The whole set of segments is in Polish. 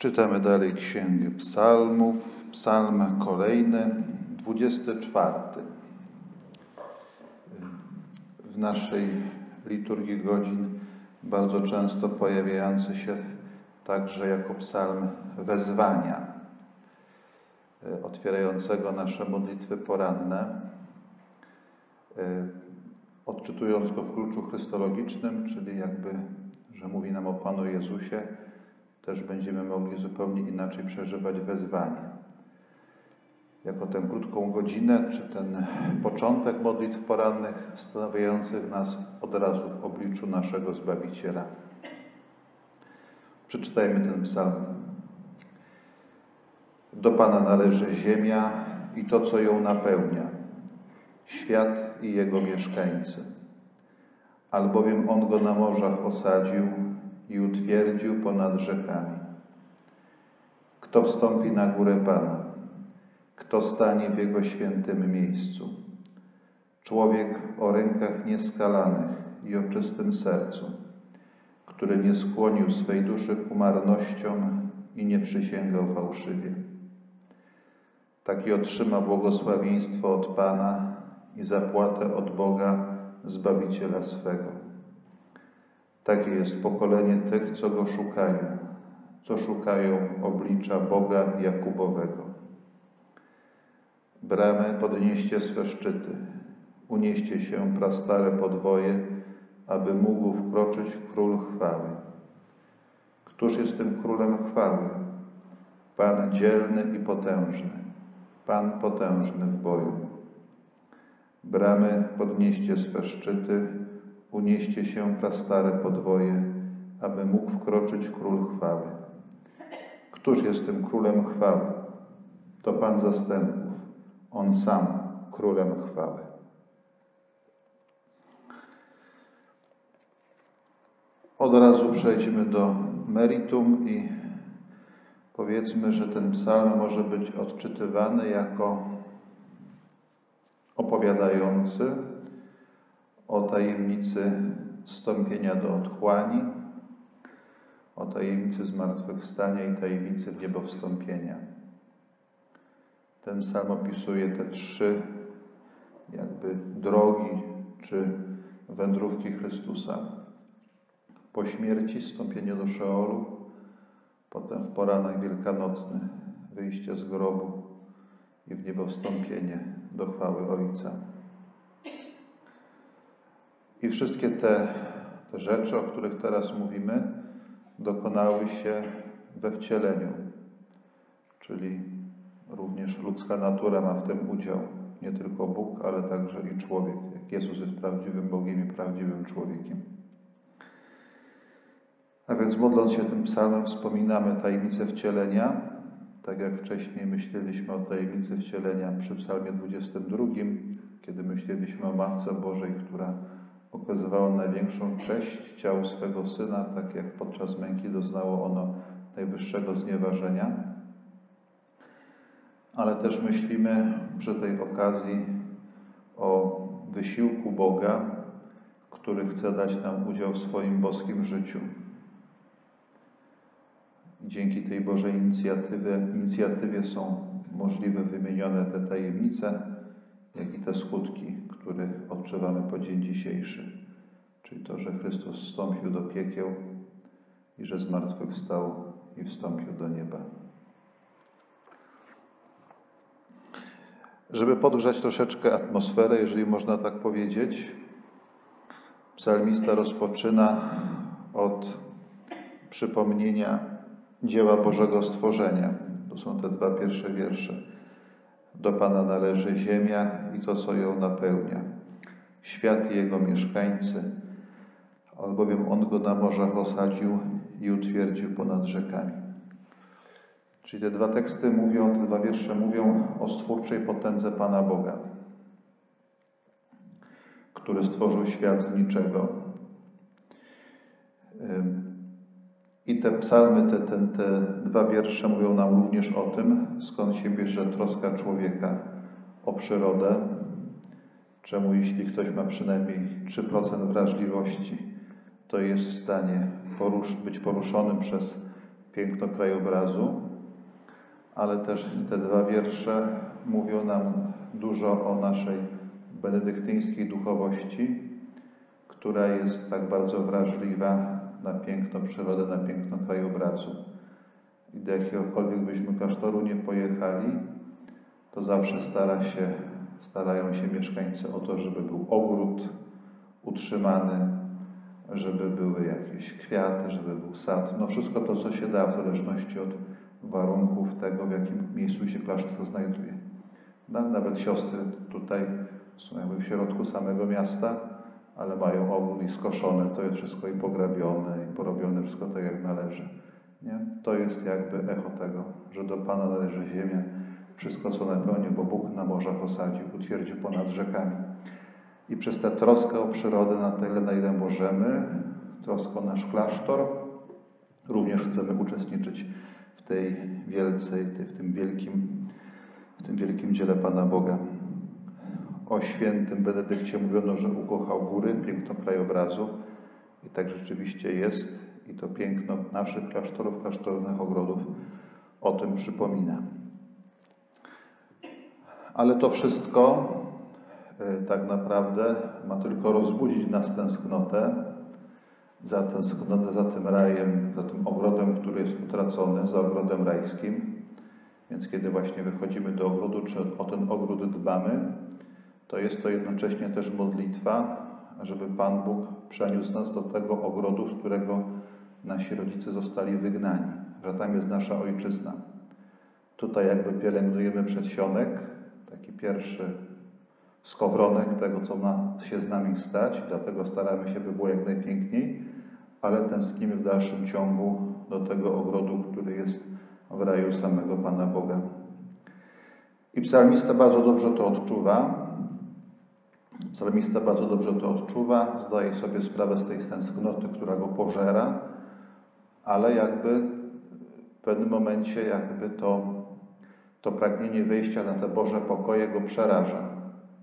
Czytamy dalej Księgę Psalmów, psalm kolejny, 24. W naszej liturgii godzin bardzo często pojawiający się także jako psalm wezwania, otwierającego nasze modlitwy poranne, odczytując go w kluczu chrystologicznym, czyli jakby, że mówi nam o Panu Jezusie, też będziemy mogli zupełnie inaczej przeżywać wezwanie. Jako tę krótką godzinę, czy ten początek modlitw porannych stawiających nas od razu w obliczu naszego Zbawiciela. Przeczytajmy ten psalm. Do Pana należy ziemia i to, co ją napełnia, świat i jego mieszkańcy. Albowiem On go na morzach osadził, i utwierdził ponad rzekami. Kto wstąpi na górę Pana? Kto stanie w Jego świętym miejscu? Człowiek o rękach nieskalanych i o czystym sercu, który nie skłonił swej duszy ku marnościom i nie przysięgał fałszywie. Taki otrzyma błogosławieństwo od Pana i zapłatę od Boga, Zbawiciela swego. Takie jest pokolenie tych, co go szukają, co szukają oblicza Boga Jakubowego. Bramy podnieście swe szczyty, unieście się prastare podwoje, aby mógł wkroczyć król chwały. Któż jest tym królem chwały? Pan dzielny i potężny, Pan potężny w boju. Bramy podnieście swe szczyty, unieście się prastare podwoje, aby mógł wkroczyć król chwały. Któż jest tym królem chwały? To Pan zastępów, On sam królem chwały. Od razu przejdźmy do meritum i powiedzmy, że ten psalm może być odczytywany jako opowiadający o tajemnicy wstąpienia do otchłani, o tajemnicy zmartwychwstania i tajemnicy w niebo wstąpienia. Ten sam opisuje te trzy jakby drogi czy wędrówki Chrystusa. Po śmierci wstąpienie do Szeolu, potem w poranek wielkanocny wyjście z grobu i w niebo wstąpienie do chwały Ojca. I wszystkie te, te rzeczy, o których teraz mówimy, dokonały się we wcieleniu, czyli również ludzka natura ma w tym udział. Nie tylko Bóg, ale także i człowiek. Jak Jezus jest prawdziwym Bogiem i prawdziwym człowiekiem. A więc modląc się tym psalmem wspominamy tajemnicę wcielenia, tak jak wcześniej myśleliśmy o tajemnicy wcielenia przy psalmie 22, kiedy myśleliśmy o Matce Bożej, która okazywało największą cześć ciału swego Syna, tak jak podczas męki doznało ono najwyższego znieważenia. Ale też myślimy przy tej okazji o wysiłku Boga, który chce dać nam udział w swoim boskim życiu. Dzięki tej Bożej inicjatywie, inicjatywie są możliwe wymienione te tajemnice, jak i te skutki, których odczuwamy po dzień dzisiejszy. Czyli to, że Chrystus wstąpił do piekieł i że zmartwychwstał i wstąpił do nieba. Żeby podgrzać troszeczkę atmosferę, jeżeli można tak powiedzieć, psalmista rozpoczyna od przypomnienia dzieła Bożego stworzenia. To są te dwa pierwsze wiersze. Do Pana należy ziemia i to, co ją napełnia, świat i jego mieszkańcy, albowiem On go na morzach osadził i utwierdził ponad rzekami. Czyli te dwa teksty mówią, te dwa wiersze mówią o stwórczej potędze Pana Boga, który stworzył świat z niczego. I te psalmy, te, te, te dwa wiersze mówią nam również o tym, skąd się bierze troska człowieka o przyrodę, czemu jeśli ktoś ma przynajmniej 3% wrażliwości, to jest w stanie porusz być poruszonym przez piękno krajobrazu, ale też te dwa wiersze mówią nam dużo o naszej benedyktyńskiej duchowości, która jest tak bardzo wrażliwa na piękno przyrody, na piękno krajobrazu. I do jakiegokolwiek byśmy klasztoru nie pojechali, to zawsze stara się, starają się mieszkańcy o to, żeby był ogród utrzymany, żeby były jakieś kwiaty, żeby był sad. No wszystko to, co się da w zależności od warunków tego, w jakim miejscu się klasztor znajduje. Nawet siostry tutaj są jakby w środku samego miasta, ale mają ogród i skoszone, to jest wszystko i pograbione, i porobione wszystko tak jak należy. Nie? To jest jakby echo tego, że do Pana należy ziemia, wszystko co napełnił, bo Bóg na morzach osadził, utwierdził ponad rzekami. I przez tę troskę o przyrodę na tyle, na ile możemy, troskę o nasz klasztor, również chcemy uczestniczyć w tej wielcej, w tym wielkim, w tym wielkim dziele Pana Boga. O świętym Benedykcie mówiono, że ukochał góry, piękno krajobrazu i tak rzeczywiście jest i to piękno naszych klasztorów, klasztornych ogrodów o tym przypomina. Ale to wszystko e, tak naprawdę ma tylko rozbudzić nas tęsknotę za tęsknotę za tym rajem, za tym ogrodem, który jest utracony, za ogrodem rajskim. Więc kiedy właśnie wychodzimy do ogrodu, czy o ten ogród dbamy, to jest to jednocześnie też modlitwa, żeby Pan Bóg przeniósł nas do tego ogrodu, z którego nasi rodzice zostali wygnani, że tam jest nasza ojczyzna. Tutaj jakby pielęgnujemy przedsionek, pierwszy skowronek tego, co ma się z nami stać, dlatego staramy się, by było jak najpiękniej, ale tęsknimy w dalszym ciągu do tego ogrodu, który jest w raju samego Pana Boga. I psalmista bardzo dobrze to odczuwa. Psalmista bardzo dobrze to odczuwa, zdaje sobie sprawę z tej tęsknoty, która go pożera, ale jakby w pewnym momencie jakby to, to pragnienie wejścia na te Boże pokoje go przeraża.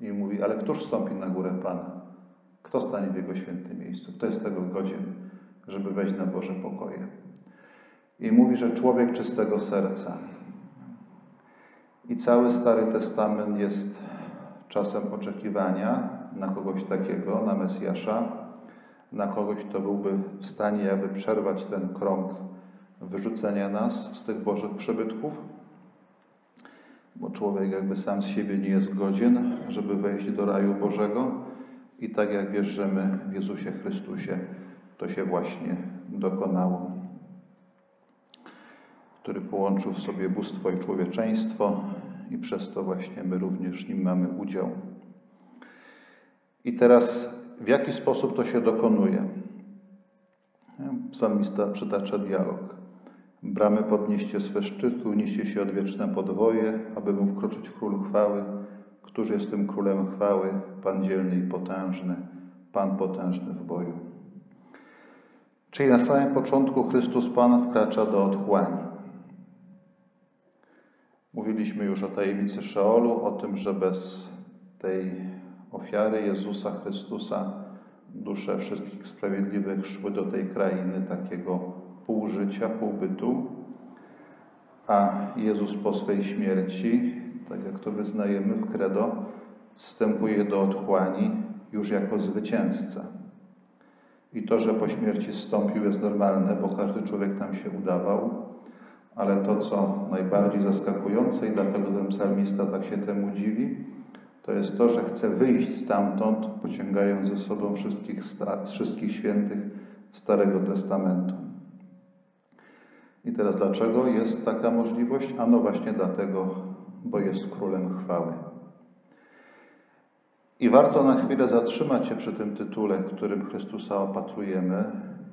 I mówi, ale któż wstąpi na górę Pana? Kto stanie w Jego świętym miejscu? Kto jest tego godzien, żeby wejść na Boże pokoje? I mówi, że człowiek czystego serca. I cały Stary Testament jest czasem oczekiwania na kogoś takiego, na Mesjasza, na kogoś, kto byłby w stanie, aby przerwać ten krąg wyrzucenia nas z tych Bożych przybytków, bo człowiek jakby sam z siebie nie jest godzien, żeby wejść do raju Bożego i tak jak wierzymy w Jezusie Chrystusie, to się właśnie dokonało, który połączył w sobie bóstwo i człowieczeństwo i przez to właśnie my również nim mamy udział. I teraz w jaki sposób to się dokonuje? Psalmista przytacza dialog. Bramy podnieście swe szczytu, nieście się odwieczne podwoje, aby mu wkroczyć król chwały. Któż jest tym królem chwały? Pan dzielny i potężny, Pan potężny w boju. Czyli na samym początku Chrystus Pan wkracza do otchłani. Mówiliśmy już o tajemnicy Szeolu, o tym, że bez tej ofiary Jezusa Chrystusa dusze wszystkich sprawiedliwych szły do tej krainy takiego półżycia, półbytu, a Jezus po swej śmierci, tak jak to wyznajemy w credo, wstępuje do otchłani już jako zwycięzca. I to, że po śmierci zstąpił jest normalne, bo każdy człowiek tam się udawał, ale to, co najbardziej zaskakujące i dlatego ten psalmista tak się temu dziwi, to jest to, że chce wyjść stamtąd, pociągając ze sobą wszystkich, wszystkich świętych Starego Testamentu. I teraz dlaczego jest taka możliwość? Ano właśnie dlatego, bo jest królem chwały. I warto na chwilę zatrzymać się przy tym tytule, którym Chrystusa opatrujemy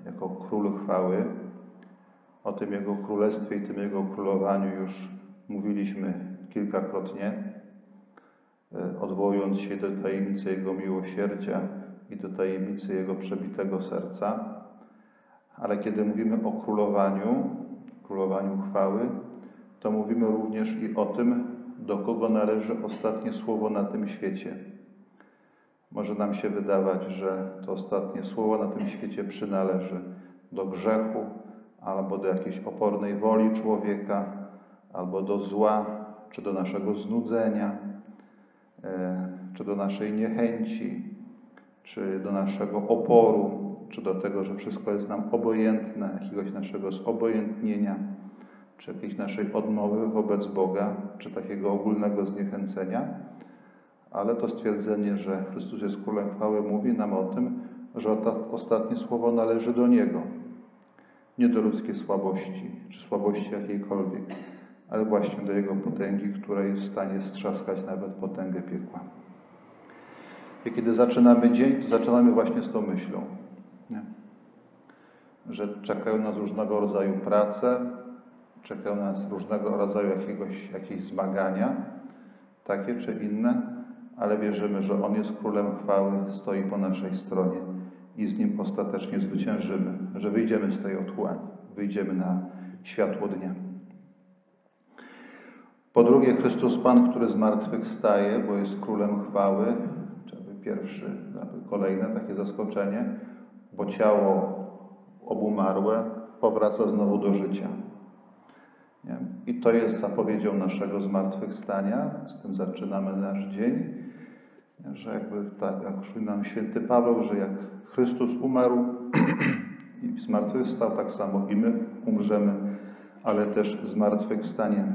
jako król chwały. O tym Jego królestwie i tym Jego królowaniu już mówiliśmy kilkakrotnie. E, odwołując się do tajemnicy Jego miłosierdzia i do tajemnicy Jego przebitego serca. Ale kiedy mówimy o królowaniu, królowaniu chwały, to mówimy również i o tym, do kogo należy ostatnie słowo na tym świecie. Może nam się wydawać, że to ostatnie słowo na tym świecie przynależy do grzechu, albo do jakiejś opornej woli człowieka, albo do zła, czy do naszego znudzenia, e, czy do naszej niechęci, czy do naszego oporu, czy do tego, że wszystko jest nam obojętne, jakiegoś naszego zobojętnienia, czy jakiejś naszej odmowy wobec Boga, czy takiego ogólnego zniechęcenia. Ale to stwierdzenie, że Chrystus jest Królem Chwały, mówi nam o tym, że ostatnie słowo należy do Niego, nie do ludzkiej słabości, czy słabości jakiejkolwiek, ale właśnie do Jego potęgi, która jest w stanie strzaskać nawet potęgę piekła. I kiedy zaczynamy dzień, to zaczynamy właśnie z tą myślą? Że czekają nas różnego rodzaju prace, czekają nas różnego rodzaju jakiegoś, jakieś zmagania, takie czy inne, ale wierzymy, że On jest Królem Chwały, stoi po naszej stronie i z Nim ostatecznie zwyciężymy, że wyjdziemy z tej otchłani, wyjdziemy na światło dnia. Po drugie, Chrystus Pan, który z martwych staje, bo jest Królem Chwały, pierwszy, kolejne takie zaskoczenie, bo ciało obumarłe powraca znowu do życia. Nie? I to jest zapowiedzią naszego zmartwychwstania, z tym zaczynamy nasz dzień, że jakby tak, jak szły nam święty Paweł, że jak Chrystus umarł i zmartwychwstał, tak samo i my umrzemy, ale też zmartwychwstaniemy.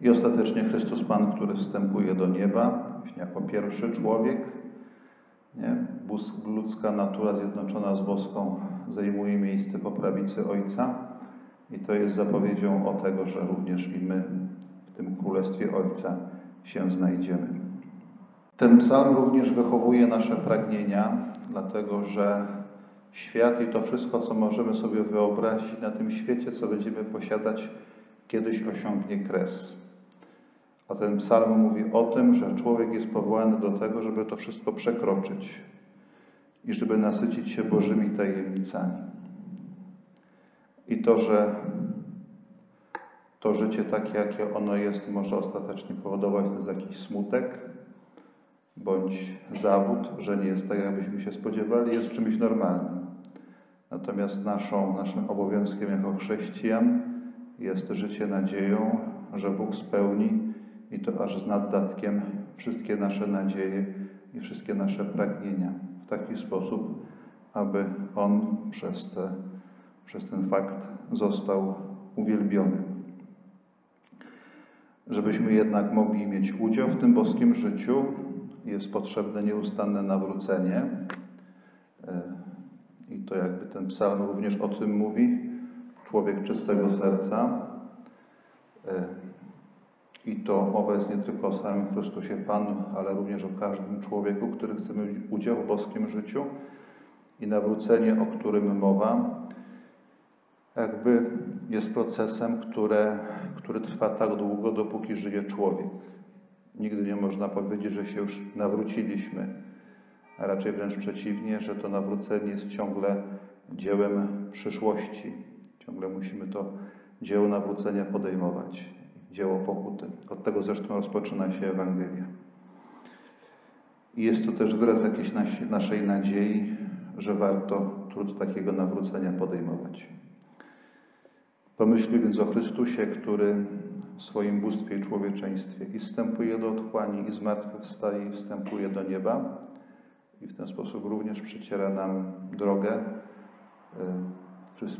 I ostatecznie Chrystus Pan, który wstępuje do nieba, jako pierwszy człowiek, nie? ludzka natura zjednoczona z boską zajmuje miejsce po prawicy Ojca i to jest zapowiedzią o tego, że również i my w tym Królestwie Ojca się znajdziemy. Ten psalm również wychowuje nasze pragnienia, dlatego że świat i to wszystko, co możemy sobie wyobrazić na tym świecie, co będziemy posiadać, kiedyś osiągnie kres. A ten psalm mówi o tym, że człowiek jest powołany do tego, żeby to wszystko przekroczyć i żeby nasycić się Bożymi tajemnicami. I to, że to życie takie, jakie ono jest, może ostatecznie powodować nas jakiś smutek bądź zawód, że nie jest tak, jakbyśmy się spodziewali, jest czymś normalnym. Natomiast naszą, naszym obowiązkiem jako chrześcijan jest życie nadzieją, że Bóg spełni i to aż z naddatkiem wszystkie nasze nadzieje i wszystkie nasze pragnienia w taki sposób, aby On przez, te, przez ten fakt został uwielbiony. Żebyśmy jednak mogli mieć udział w tym boskim życiu, jest potrzebne nieustanne nawrócenie. E, I to jakby ten psalm również o tym mówi. Człowiek czystego serca e, i to mowa jest nie tylko o samym Chrystusie Panu, ale również o każdym człowieku, który chce mieć udział w boskim życiu. I nawrócenie, o którym mowa, jakby jest procesem, które, który trwa tak długo, dopóki żyje człowiek. Nigdy nie można powiedzieć, że się już nawróciliśmy, a raczej wręcz przeciwnie, że to nawrócenie jest ciągle dziełem przyszłości. Ciągle musimy to dzieło nawrócenia podejmować dzieło pokuty. Od tego zresztą rozpoczyna się Ewangelia. I jest to też wyraz jakiejś naszej nadziei, że warto trud takiego nawrócenia podejmować. Pomyślmy więc o Chrystusie, który w swoim bóstwie i człowieczeństwie i wstępuje do otchłani, i zmartwychwstaje, i wstępuje do nieba, i w ten sposób również przeciera nam drogę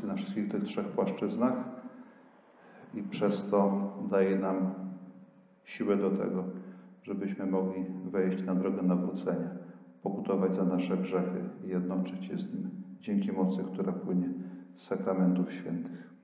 e, na wszystkich tych trzech płaszczyznach i przez to daje nam siłę do tego, żebyśmy mogli wejść na drogę nawrócenia, pokutować za nasze grzechy i jednoczyć się z Nim dzięki mocy, która płynie z sakramentów świętych.